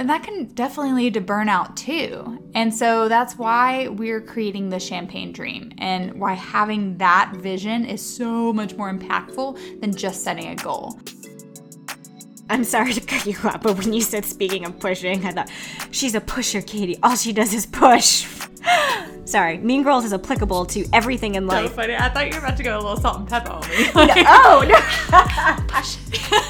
and that can definitely lead to burnout too. And so that's why we're creating the champagne dream and why having that vision is so much more impactful than just setting a goal. I'm sorry to cut you off, but when you said speaking of pushing, I thought she's a pusher, Katie. All she does is push. sorry, Mean Girls is applicable to everything in life. So funny. I thought you were about to go a little Salt-N-Pepa on me. no, oh no.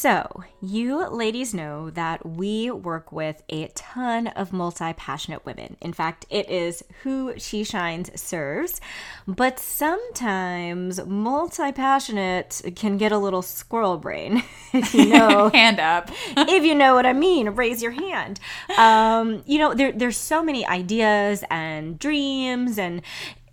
So, you ladies know that we work with a ton of multi passionate women. In fact, it is who She Shines serves. But sometimes multi passionate can get a little squirrel brain. if you know, hand up. if you know what I mean, raise your hand. Um, you know, there, there's so many ideas and dreams, and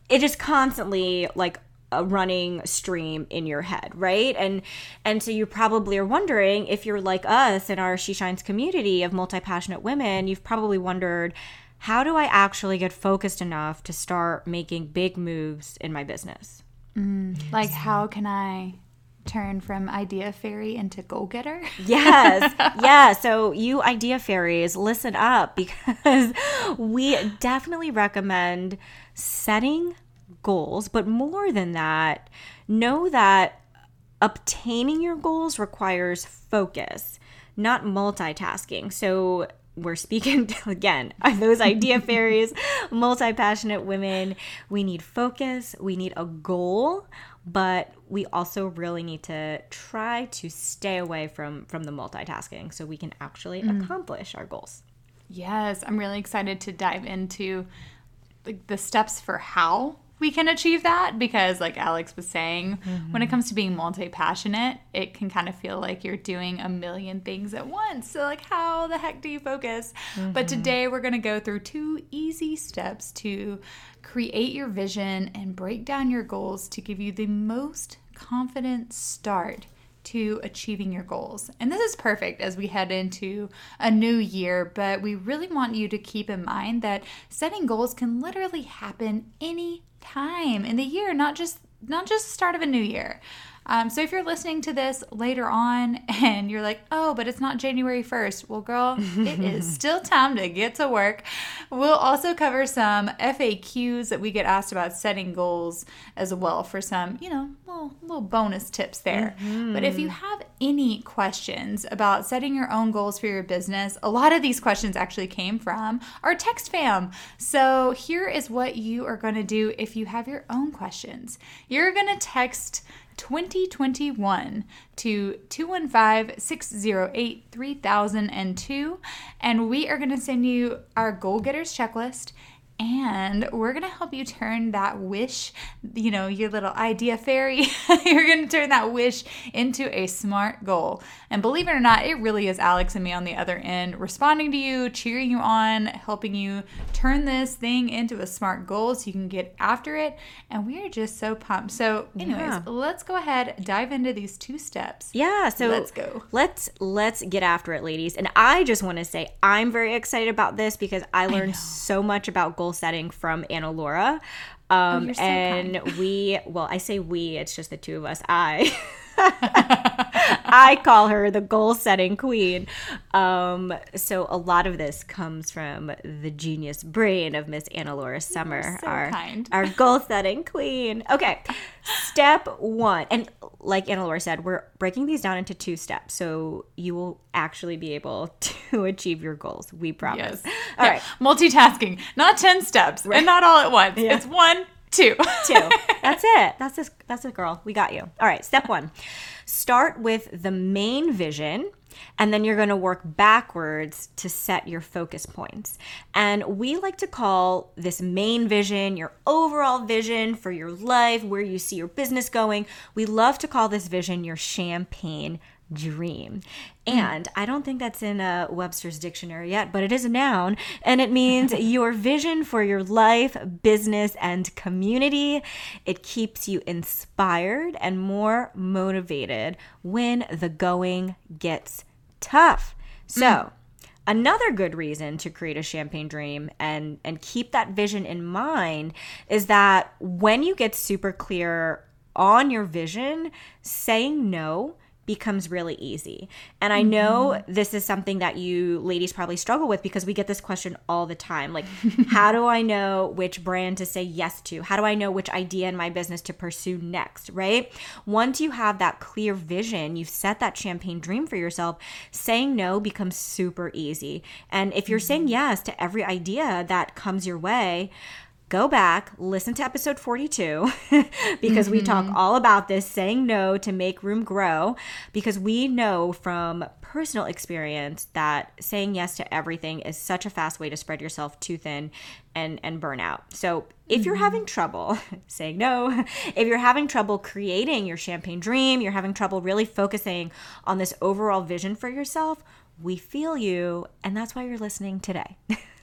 it is constantly like a running stream in your head right and and so you probably are wondering if you're like us in our she shines community of multi-passionate women you've probably wondered how do i actually get focused enough to start making big moves in my business mm, like how can i turn from idea fairy into go getter? yes. Yeah. So, you idea fairies, listen up because we definitely recommend setting goals, but more than that, know that obtaining your goals requires focus, not multitasking. So, we're speaking to, again those idea fairies, multi passionate women. We need focus, we need a goal, but we also really need to try to stay away from from the multitasking so we can actually mm. accomplish our goals. Yes, I'm really excited to dive into like the steps for how we can achieve that because like alex was saying mm-hmm. when it comes to being multi-passionate it can kind of feel like you're doing a million things at once so like how the heck do you focus mm-hmm. but today we're going to go through two easy steps to create your vision and break down your goals to give you the most confident start to achieving your goals. And this is perfect as we head into a new year, but we really want you to keep in mind that setting goals can literally happen any time in the year, not just not just start of a new year. Um, so if you're listening to this later on and you're like, oh, but it's not January 1st, well, girl, it is still time to get to work. We'll also cover some FAQs that we get asked about setting goals as well for some, you know, little, little bonus tips there. Mm-hmm. But if you have any questions about setting your own goals for your business, a lot of these questions actually came from our text fam. So here is what you are going to do if you have your own questions. You're going to text 2021 to 215 608 3002. And we are going to send you our goal getters checklist and we're going to help you turn that wish, you know, your little idea fairy, you're going to turn that wish into a smart goal. And believe it or not, it really is Alex and me on the other end responding to you, cheering you on, helping you turn this thing into a smart goal so you can get after it. And we are just so pumped. So, anyways, yeah. let's go ahead, dive into these two steps. Yeah, so let's go. Let's let's get after it, ladies. And I just want to say I'm very excited about this because I learned I so much about goals setting from Anna Laura. Um, oh, so and kind. we, well, I say we, it's just the two of us. I. I call her the goal setting queen. Um, so a lot of this comes from the genius brain of Miss Anna Laura Summer, so our, kind. our goal setting queen. Okay, step one. And like Anna Laura said, we're breaking these down into two steps. So you will actually be able to achieve your goals. We promise. Yes. All yeah. right. Multitasking, not 10 steps right. and not all at once. Yeah. It's one, two. two. That's it. That's this. That's it, girl. We got you. All right. Step one. Start with the main vision and then you're going to work backwards to set your focus points. And we like to call this main vision, your overall vision for your life, where you see your business going. We love to call this vision your champagne dream. Hmm. And I don't think that's in a Webster's dictionary yet, but it is a noun and it means your vision for your life, business, and community. It keeps you inspired and more motivated when the going gets tough. So, hmm. another good reason to create a champagne dream and and keep that vision in mind is that when you get super clear on your vision, saying no becomes really easy. And I know mm-hmm. this is something that you ladies probably struggle with because we get this question all the time. Like, how do I know which brand to say yes to? How do I know which idea in my business to pursue next, right? Once you have that clear vision, you've set that champagne dream for yourself, saying no becomes super easy. And if you're saying mm-hmm. yes to every idea that comes your way, go back, listen to episode 42, because we talk mm-hmm. all about this saying no to make room grow. Because we know from personal experience that saying yes to everything is such a fast way to spread yourself too thin and, and burn out. So if you're mm-hmm. having trouble saying no, if you're having trouble creating your champagne dream, you're having trouble really focusing on this overall vision for yourself, we feel you. And that's why you're listening today.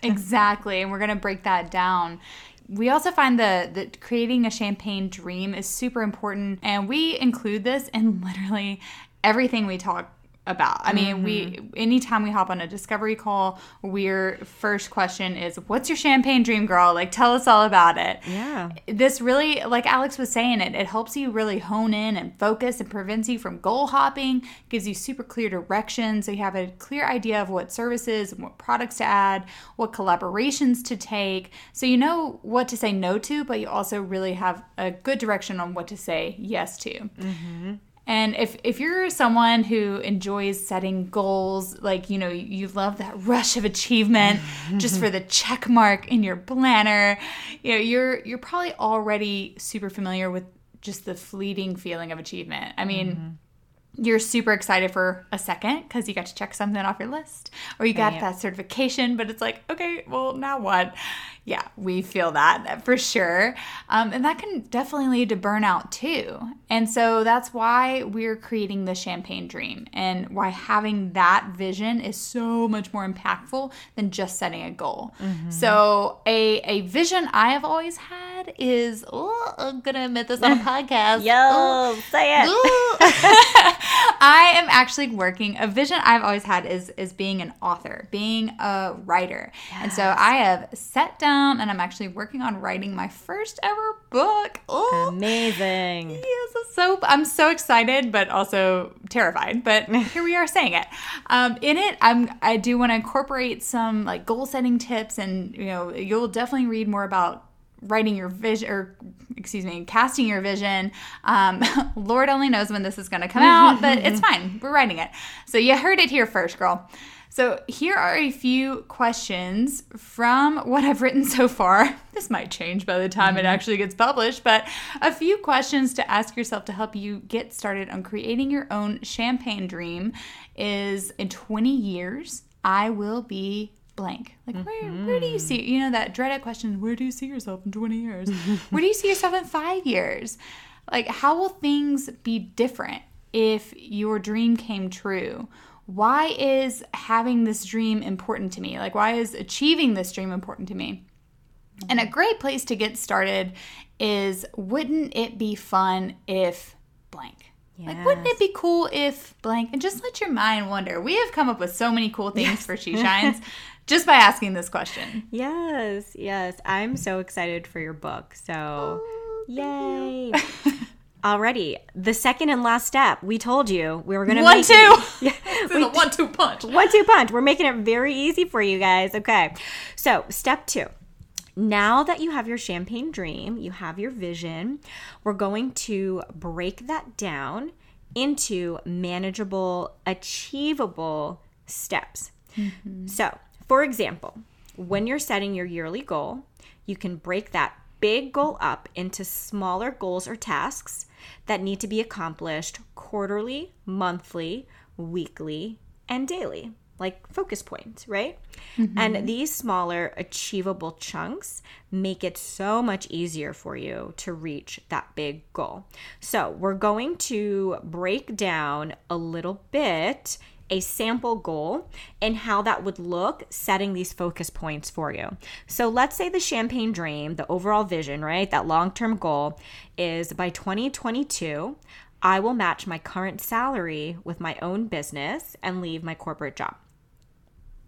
Exactly. And we're going to break that down. We also find that that creating a champagne dream is super important and we include this in literally everything we talk about. I mean, we mm-hmm. anytime we hop on a discovery call, we're first question is what's your champagne dream girl? Like tell us all about it. Yeah. This really like Alex was saying it it helps you really hone in and focus and prevents you from goal hopping, gives you super clear direction so you have a clear idea of what services and what products to add, what collaborations to take. So you know what to say no to, but you also really have a good direction on what to say yes to. Mm-hmm. And if, if you're someone who enjoys setting goals, like, you know, you love that rush of achievement just for the check mark in your planner, you know, you're you're probably already super familiar with just the fleeting feeling of achievement. I mean, mm-hmm. You're super excited for a second because you got to check something off your list or you got Right. that certification, but it's like, okay, well, now what? Yeah, we feel that for sure. Um, and that can definitely lead to burnout too. And so that's why we're creating the champagne dream and why having that vision is so much more impactful than just setting a goal. So, a, a vision I have always had is, oh, I'm going to admit this on a podcast. Oh, Yo, say it. I am actually working a vision I've always had is is being an author, being a writer. And so I have sat down and I'm actually working on writing my first ever book. Oh, Amazing. Yes, so I'm so excited, but also terrified. But here we are saying it. Um, in it, I'm I do want to incorporate some like goal setting tips, and you know you'll definitely read more about writing your vision or excuse me casting your vision. Um, lord only knows when this is going to come out but it's fine. We're writing it. So you heard it here first girl. So here are a few questions from what I've written so far. This might change by the time it actually gets published, but a few questions to ask yourself to help you get started on creating your own champagne dream is in 20 years, I will be blank. Like where where do you mm-hmm. see you know that dreaded question, where do you see yourself in 20 years? where do you see yourself in 5 years? Like how will things be different if your dream came true? why is having this dream important to me? Like, why is achieving this dream important to me? And a mm-hmm. great place to get started is wouldn't it be fun if blank? Like, wouldn't it be cool if blank? And just let your mind wander. We have come up with so many cool things for She Shines just by asking this question. Yes, yes. I'm so excited for your book. So, oh, yay. Already, the second and last step. We told you we were gonna One, make two. It, This is a one two punch. one two punch. We're making it very easy for you guys. Okay, so step two. Now that you have your champagne dream, you have your vision, we're going to break that down into manageable, achievable steps. Mm-hmm. So, for example, when you're setting your yearly goal, you can break that big goal up into smaller goals or tasks that need to be accomplished quarterly, monthly, weekly, and daily like focus points, right? Mm-hmm. And these smaller, achievable chunks make it so much easier for you to reach that big goal. So, we're going to break down a little bit a sample goal and how that would look setting these focus points for you. So let's say the champagne dream, the overall vision, right? That long-term goal is by 2022, I will match my current salary with my own business and leave my corporate job.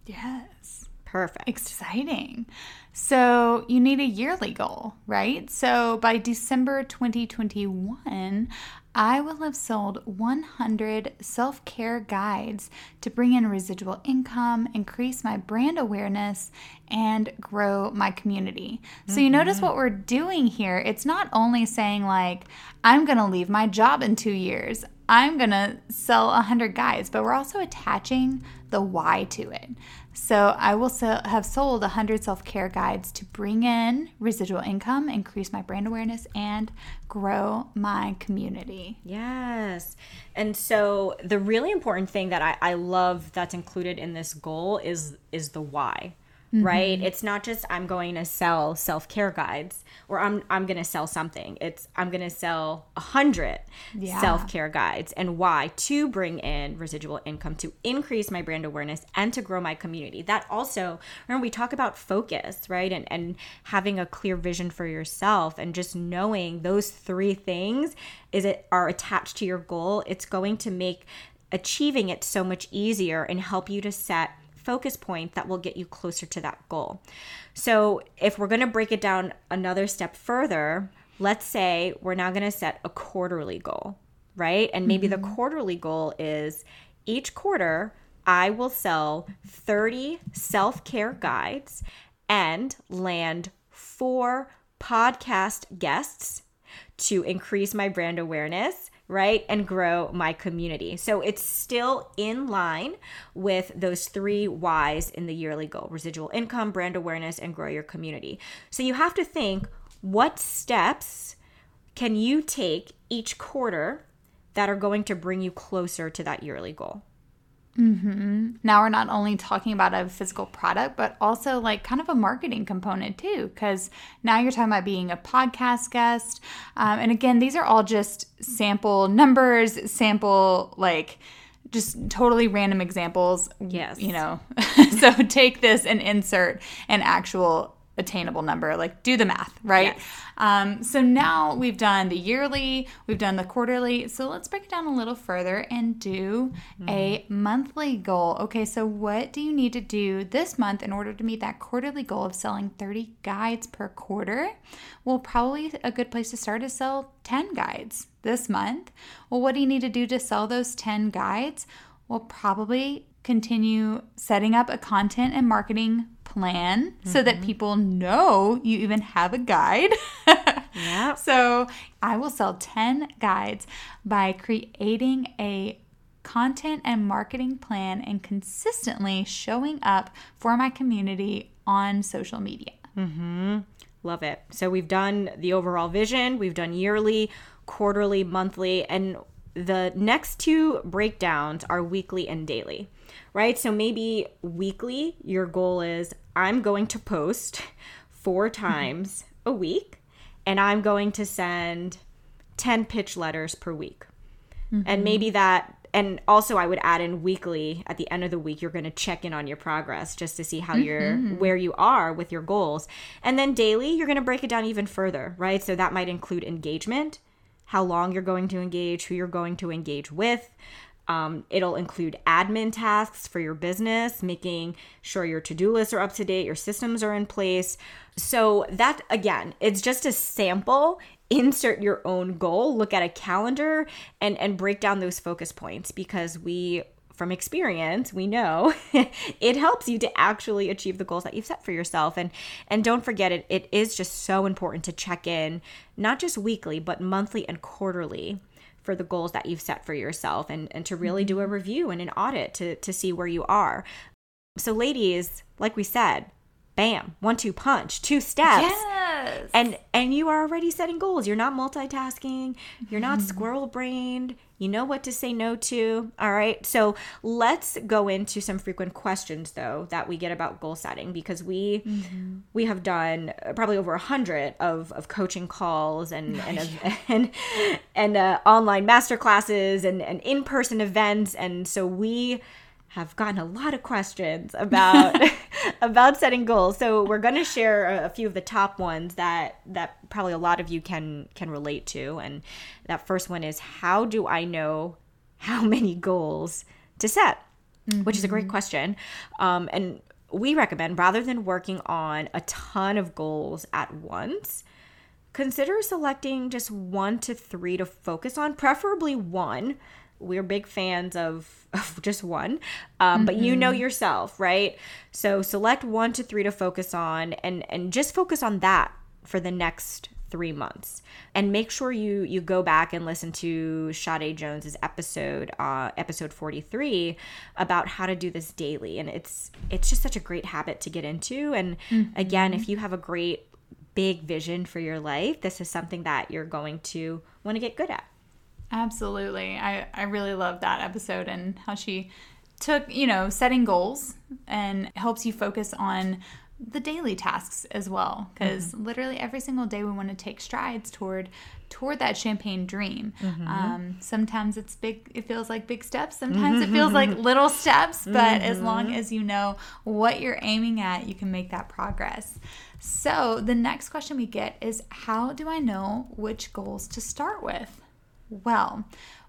Yes. Perfect. Exciting. So you need a yearly goal, right? So by December 2021, I will have sold 100 self care guides to bring in residual income, increase my brand awareness, and grow my community. So, mm-hmm. you notice what we're doing here? It's not only saying, like, I'm going to leave my job in two years, I'm going to sell 100 guides, but we're also attaching the why to it. So I will have sold 100 self care guides to bring in residual income, increase my brand awareness, and grow my community. Yes. And so the really important thing that I, I love that's included in this goal is is the why mm-hmm. right? It's not just I'm going to sell self care guides or I'm I'm going to sell something. It's I'm going to sell a hundred yeah. self care guides and why to bring in residual income to increase my brand awareness and to grow my community. That also remember we talk about focus, right? And and having a clear vision for yourself and just knowing those three things is it are attached to your goal. It's going to make achieving it so much easier and help you to set focus point that will get you closer to that goal. So, if we're going to break it down another step further, let's say we're now going to set a quarterly goal, right? And maybe mm-hmm. the quarterly goal is each quarter, I will sell 30 self care guides and land four podcast guests to increase my brand awareness right? And grow my community. So it's still in line with those three whys in the yearly goal residual income, brand awareness, and grow your community. So you have to think what steps can you take each quarter that are going to bring you closer to that yearly goal? Mm-hmm. Now we're not only talking about a physical product, but also like kind of a marketing component too, because now you're talking about being a podcast guest. Um, and again, these are all just sample numbers, sample like just totally random examples. Yes. You know, so take this and insert an actual attainable number. Like do the math, right? Yes. Um, so now we've done the yearly, we've done the quarterly. So let's break it down a little further and do mm. a monthly goal. Okay, so what do you need to do this month in order to meet that quarterly goal of selling 30 guides per quarter? Well, probably a good place to start is sell 10 guides this month. Well, what do you need to do to sell those 10 guides? Well, probably continue setting up a content and marketing plan mm-hmm. so that mm-hmm. people know you even have a guide. yeah. So I will sell 10 guides by creating a content and marketing plan and consistently showing up for my community on social media. Mm-hmm. Love it. So we've done the overall vision, we've done yearly, quarterly, monthly, and the next two breakdowns are weekly and daily, right? So maybe weekly, your goal is I'm going to post four times a week and I'm going to send 10 pitch letters per week. Mm-hmm. And maybe that and also I would add in weekly at the end of the week you're going to check in on your progress just to see how mm-hmm. you're where you are with your goals. And then daily you're going to break it down even further, right? So that might include engagement, how long you're going to engage, who you're going to engage with, um, it'll include admin tasks for your business, making sure your to do lists are up to date, your systems are in place. So, that again, it's just a sample. Insert your own goal, look at a calendar, and, and break down those focus points because we from experience we know it helps you to actually achieve the goals that you've set for yourself and and don't forget it it is just so important to check in not just weekly but monthly and quarterly for the goals that you've set for yourself and, and to really do a mm-hmm. review and an audit to, to see where you are. So, ladies, like we said, bam, one two punch, two steps. Yes. And and you are already setting goals. You're not multitasking. You're not Mm-hmm. squirrel brained. You know what to say no to. All right. So let's go into some frequent questions though that we get about goal setting because we Mm-hmm. we have done probably over a hundred of, of coaching calls and and and, and uh, online master classes and, and in person events and so we have gotten a lot of questions about about setting goals. So we're going to share a, few of the top ones that that probably a lot of you can can relate to. And that first one is how do I know how many goals to set? Which is a great question. Um, and we recommend rather than working on a ton of goals at once, consider selecting just one to three to focus on, preferably one. We're big fans of, of just one, um, but you know yourself, right? So select one to three to focus on, and and just focus on that for the next three months, and make sure you you go back and listen to Sade Jones's episode, uh, episode forty three, about how to do this daily, and it's it's just such a great habit to get into. And again, if you have a great big vision for your life, this is something that you're going to want to get good at. Absolutely. I, I really love that episode and how she took, you know, setting goals and helps you focus on the daily tasks as well. Mm-hmm. Because literally every single day we want to take strides toward toward that champagne dream. Mm-hmm. Um, sometimes it's big it feels like big steps. Sometimes it feels like little steps but as long mm-hmm. as you know what you're aiming at you can make that progress. So the next question we get is how do i know which goals to start with well,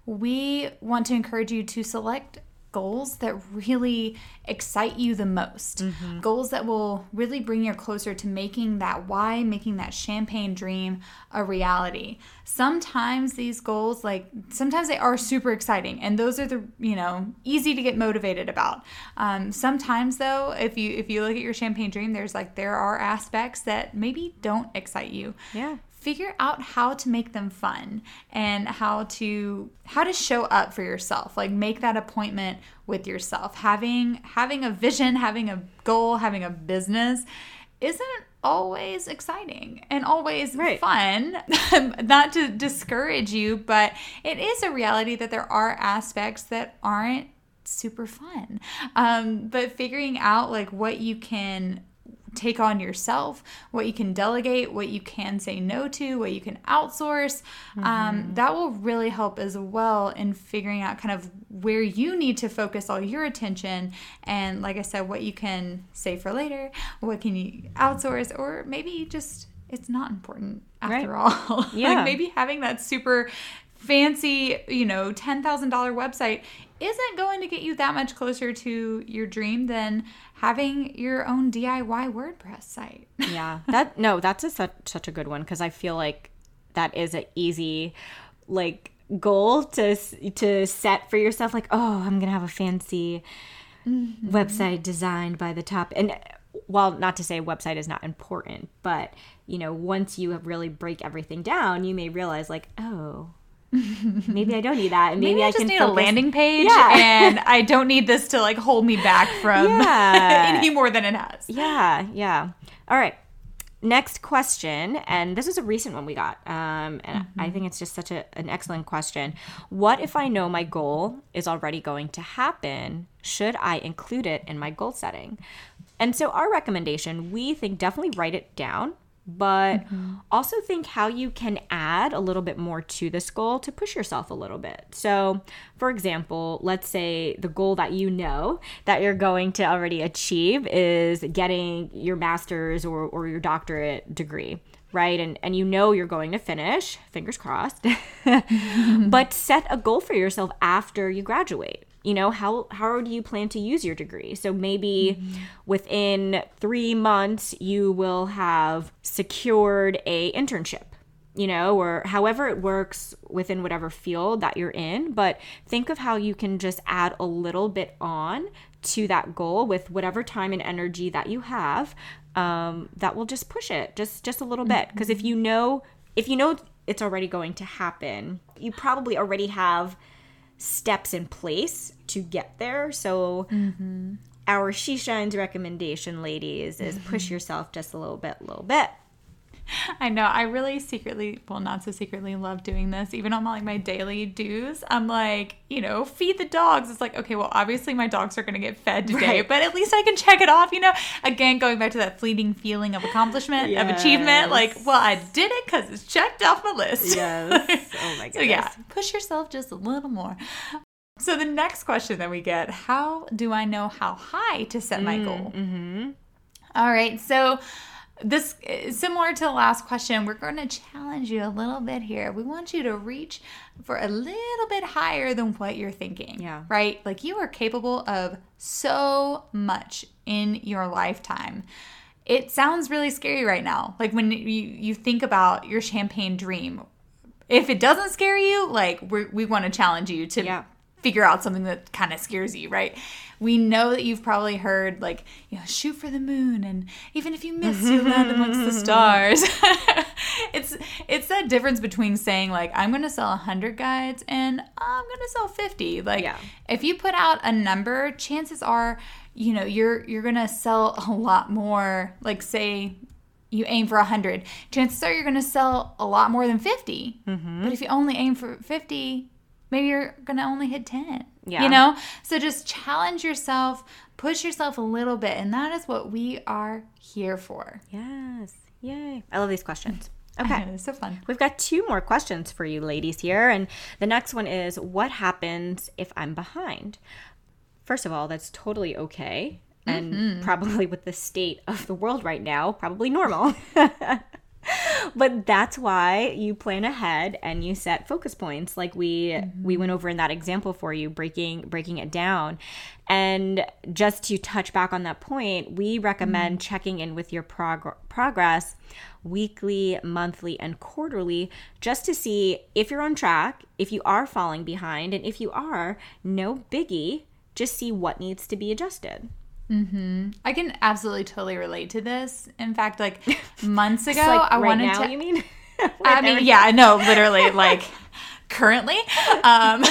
we want to encourage you to select goals that really excite you the most. Goals that will really bring you closer to making that why, making that champagne dream a reality. Sometimes these goals like sometimes they are super exciting and those are the, you know, easy to get motivated about. Um, sometimes though, if you if you look at your champagne dream, there's like there are aspects that maybe don't excite you Yeah. Figure out how to make them fun and how to how to show up for yourself. Like make that appointment with yourself. Having having a vision having a goal having a business isn't always exciting and always Right. fun. Not to discourage you but it is a reality that there are aspects that aren't super fun. Um, but figuring out like what you can take on yourself, what you can delegate, what you can say no to, what you can outsource. Um, that will really help as well in figuring out kind of where you need to focus all your attention. And like I said, what you can save for later, what can you outsource, or maybe just it's not important after all. Yeah. like maybe having that super fancy, you know, $10,000 website isn't going to get you that much closer to your dream than having your own DIY WordPress site. Yeah. That no, that's a, such such a good one because I feel like that is an easy like goal to to set for yourself like, "Oh, I'm going to have a fancy mm-hmm. website designed by the top." And while not to say website is not important, but you know, once you have really break everything down, you may realize like, "Oh, maybe I don't need that." And maybe, Maybe I, I, just can need focus- a landing page Yeah. and I don't need this to like hold me back from Yeah. any more than it has. Yeah, yeah. All right. Next question, and this is a recent one we got, um, and I think it's just such a, an excellent question. What if I know my goal is already going to happen? Should I include it in my goal setting? And so, our recommendation we think definitely write it down, but mm-hmm. also think how you can add a little bit more to this goal to push yourself a little bit. So, for example, let's say the goal that you know that you're going to already achieve is getting your master's or, or your doctorate degree. Right. And and you know you're going to finish, fingers crossed. but set a goal for yourself after you graduate you know how how do you plan to use your degree? So maybe within 3 months you will have secured a internship you know or however it works within whatever field that you're in. But think of how you can just add a little bit on to that goal with whatever time and energy that you have um, that will just push it just just a little bit. Because if you know if you know it's already going to happen you probably already have steps in place to get there. So mm-hmm. our She Shines recommendation, ladies, is push mm-hmm. yourself just a little bit, little bit. I know. I really secretly, well, not so secretly, love doing this. Even on my, like my daily dues, I'm like, you know, feed the dogs. It's like, okay, well, obviously my dogs are going to get fed today, Right. but at least I can check it off. You know, again, going back to that fleeting feeling of accomplishment, of achievement. Like, well, I did it because it's checked off my list. Yes. Oh my So yeah, push yourself just a little more. So the next question that we get, how do I know how high to set my goal? Mm-hmm. All right, so this eh, similar to the last question. We're going to challenge you a little bit here. We want you to reach for a little bit higher than what you're thinking. Yeah. Right? Like you are capable of so much in your lifetime. It sounds really scary right now. Like when you you think about your champagne dream. If it doesn't scare you, like we we want to challenge you to Yeah. Figure out something that kind of scares you, right? We know that you've probably heard like, you know, shoot for the moon and even if you miss, you land amongst the stars. it's it's that difference between saying like I'm going to sell 100 guides and I'm going to sell 50. Like Yeah. if you put out a number, chances are, you know, you're you're going to sell a lot more. Like say you aim for 100 chances are you're going to sell a lot more than 50 Mm-hmm. but if you only aim for 50 maybe you're to only hit 10 Yeah. you know so just challenge yourself push yourself a little bit and that is what we are here for Yes. Yay. I love these questions. Okay. it's so fun We've got two more questions for you ladies here. And the next one is What happens if I'm behind? First of all, that's totally okay. And mm-hmm. probably with the state of the world right now, probably normal. but that's why you plan ahead and you set focus points. Like we we mm-hmm. went over in that example for you breaking breaking it down. And just to touch back on that point we recommend mm-hmm. checking in with your prog- progress weekly monthly and quarterly just to see if you're on track if you are falling behind and if you are no biggie just see what needs to be adjusted i can absolutely totally relate to this. In fact like months ago like i right wanted now to you mean? I mean, yeah, I know, literally, like currently. Um,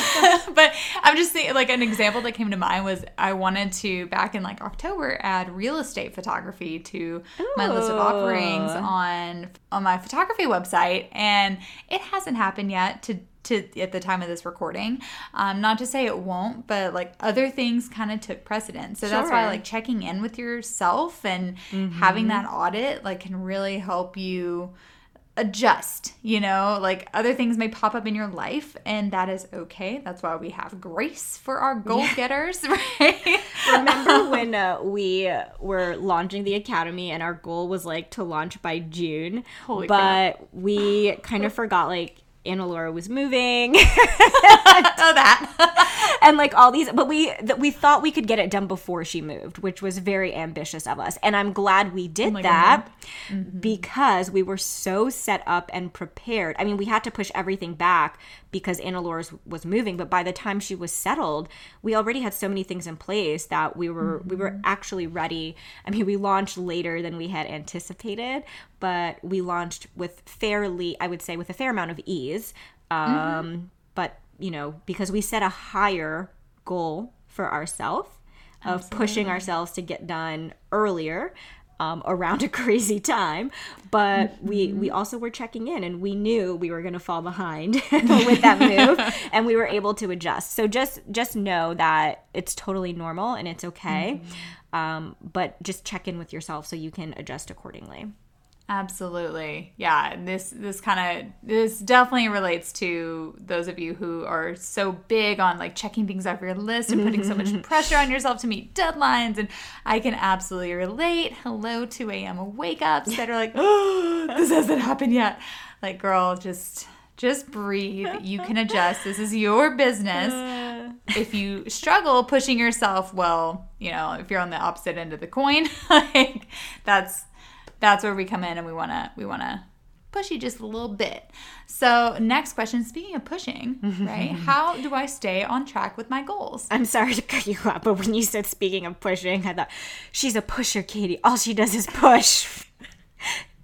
but I'm just thinking, like, an example that came to mind was I wanted to, back in like October, add real estate photography to my list of offerings on on my photography website, and it hasn't happened yet to. To, at the time of this recording, um, not to say it won't, but like other things kind of took precedence. So that's why like checking in with yourself and having that audit like can really help you adjust, you know, like other things may pop up in your life and that is okay. That's why we have grace for our goal getters, right? Remember when uh, we were launching the academy and our goal was like to launch by June, Holy but we kind of forgot like Anna Laura was moving oh, that. and like all these, but we that we thought we could get it done before she moved, which was very ambitious of us, and I'm glad we oh did like a that mm-hmm. because we were so set up and prepared. I mean, we had to push everything back because Anna Laura's was moving, but by the time she was settled, we already had so many things in place that we were we were mm-hmm. actually ready. I mean, we launched later than we had anticipated, but we launched with fairly, I would say, with a fair amount of ease. Mm-hmm. Um, But you know, because we set a higher goal for ourselves of pushing ourselves to get done earlier um, around a crazy time. But we we also were checking in and we knew we were going to fall behind with that move and we were able to adjust. So just just know that it's totally normal and it's okay. Um, but just check in with yourself so you can adjust accordingly Absolutely. Yeah, this this kind of this definitely relates to those of you who are so big on like checking things off your list and putting so much mm-hmm. pressure on yourself to meet deadlines and I can absolutely relate. Hello 2 a.m. wake ups that are like, "Oh, this hasn't happened yet." Like, girl, just just breathe. You can adjust. This is your business. If you struggle pushing yourself, well, you know, if you're on the opposite end of the coin, like that's that's where we come in and we want to we want to push you just a little bit. So next question speaking of pushing right how do i stay on track with my goals? I'm sorry to cut you off but when you said speaking of pushing i thought she's a pusher katie. All she does is push.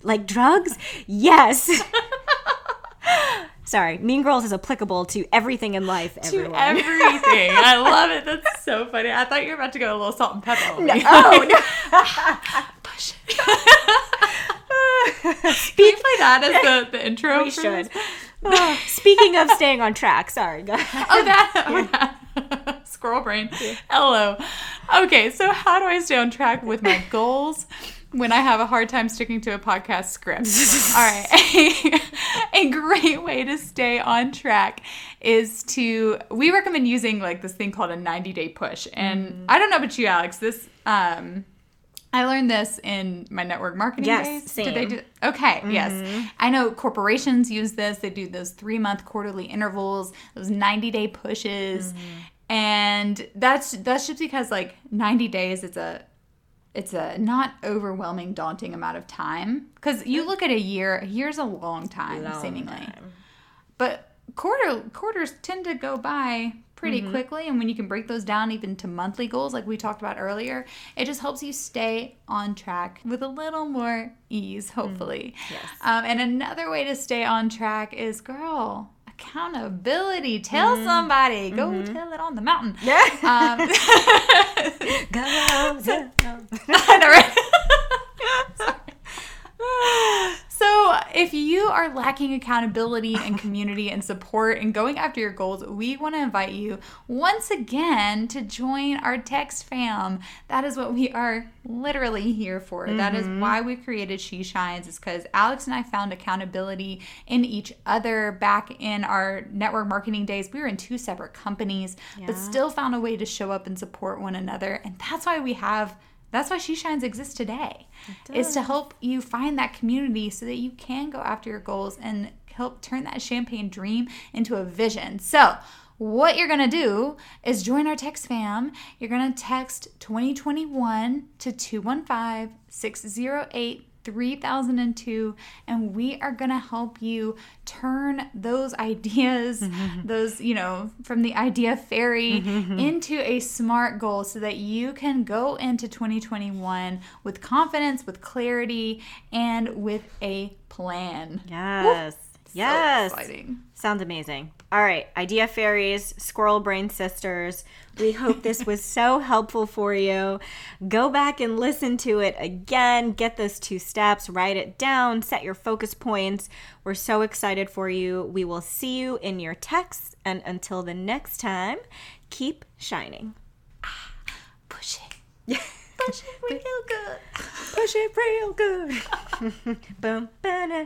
Like drugs? Yes. Sorry, Mean Girls is applicable to everything in life. to everything. I love it. That's so funny. I thought you were about to go a little Salt-N-Pepa me. oh no! push Can we play that as the, the intro? we should. Oh, speaking of staying on track, sorry. Go ahead. Oh, that. Oh, that. Squirrel brain. Hello. Okay, so how do I stay on track with my goals when I have a hard time sticking to a podcast script? All right. a great way to stay on track is to, we recommend using like this thing called a 90 day push. And Mm-hmm. I don't know about you, Alex, this, um, I learned this in my network marketing Yes, days. same. Mm-hmm. Did they do? Okay, yes. I know corporations use this. They do those three month quarterly intervals, those ninety day pushes, Mm-hmm. and that's that's just because like ninety days it's a it's a not overwhelming, daunting amount of time. Because you look at a year, a year's a long time, Long seemingly. time. But quarter quarters tend to go by pretty Mm-hmm. quickly, and when you can break those down even to monthly goals, like we talked about earlier, it just helps you stay on track with a little more ease, hopefully. Mm, yes. Um, and another way to stay on track is, girl. Accountability. Tell somebody. Go tell it on the mountain. Mm-hmm. Yeah. Um, Go, go, go. I know, right? So, if you are lacking accountability and community and support and going after your goals, we want to invite you once again to join our text fam. That is what we are literally here for. That is mm-hmm. why we created She Shines, is because Alex and I found accountability in each other back in our network marketing days. We were in two separate companies, but still found a way to show up and support one another. And that's why we have that's why She Shines exists today. Is to help you find that community so that you can go after your goals and help turn that champagne dream into a vision. So, what you're gonna do is join our text fam. You're gonna text 2021 to 215 608 3002 and we are going to help you turn those ideas mm-hmm. those you know from the idea fairy mm-hmm. into a smart goal so that you can go into 2021 with confidence with clarity and with a plan. Yes. Yes. so exciting Sounds amazing. All right, Idea Fairies, Squirrel Brain Sisters. We hope this was so helpful for you. Go back and listen to it again. Get those two steps, write it down, set your focus points. We're so excited for you. We will see you in your texts. And until the next time, keep shining. Ah, push it push it real good Push it real good. Boom. Ba-na,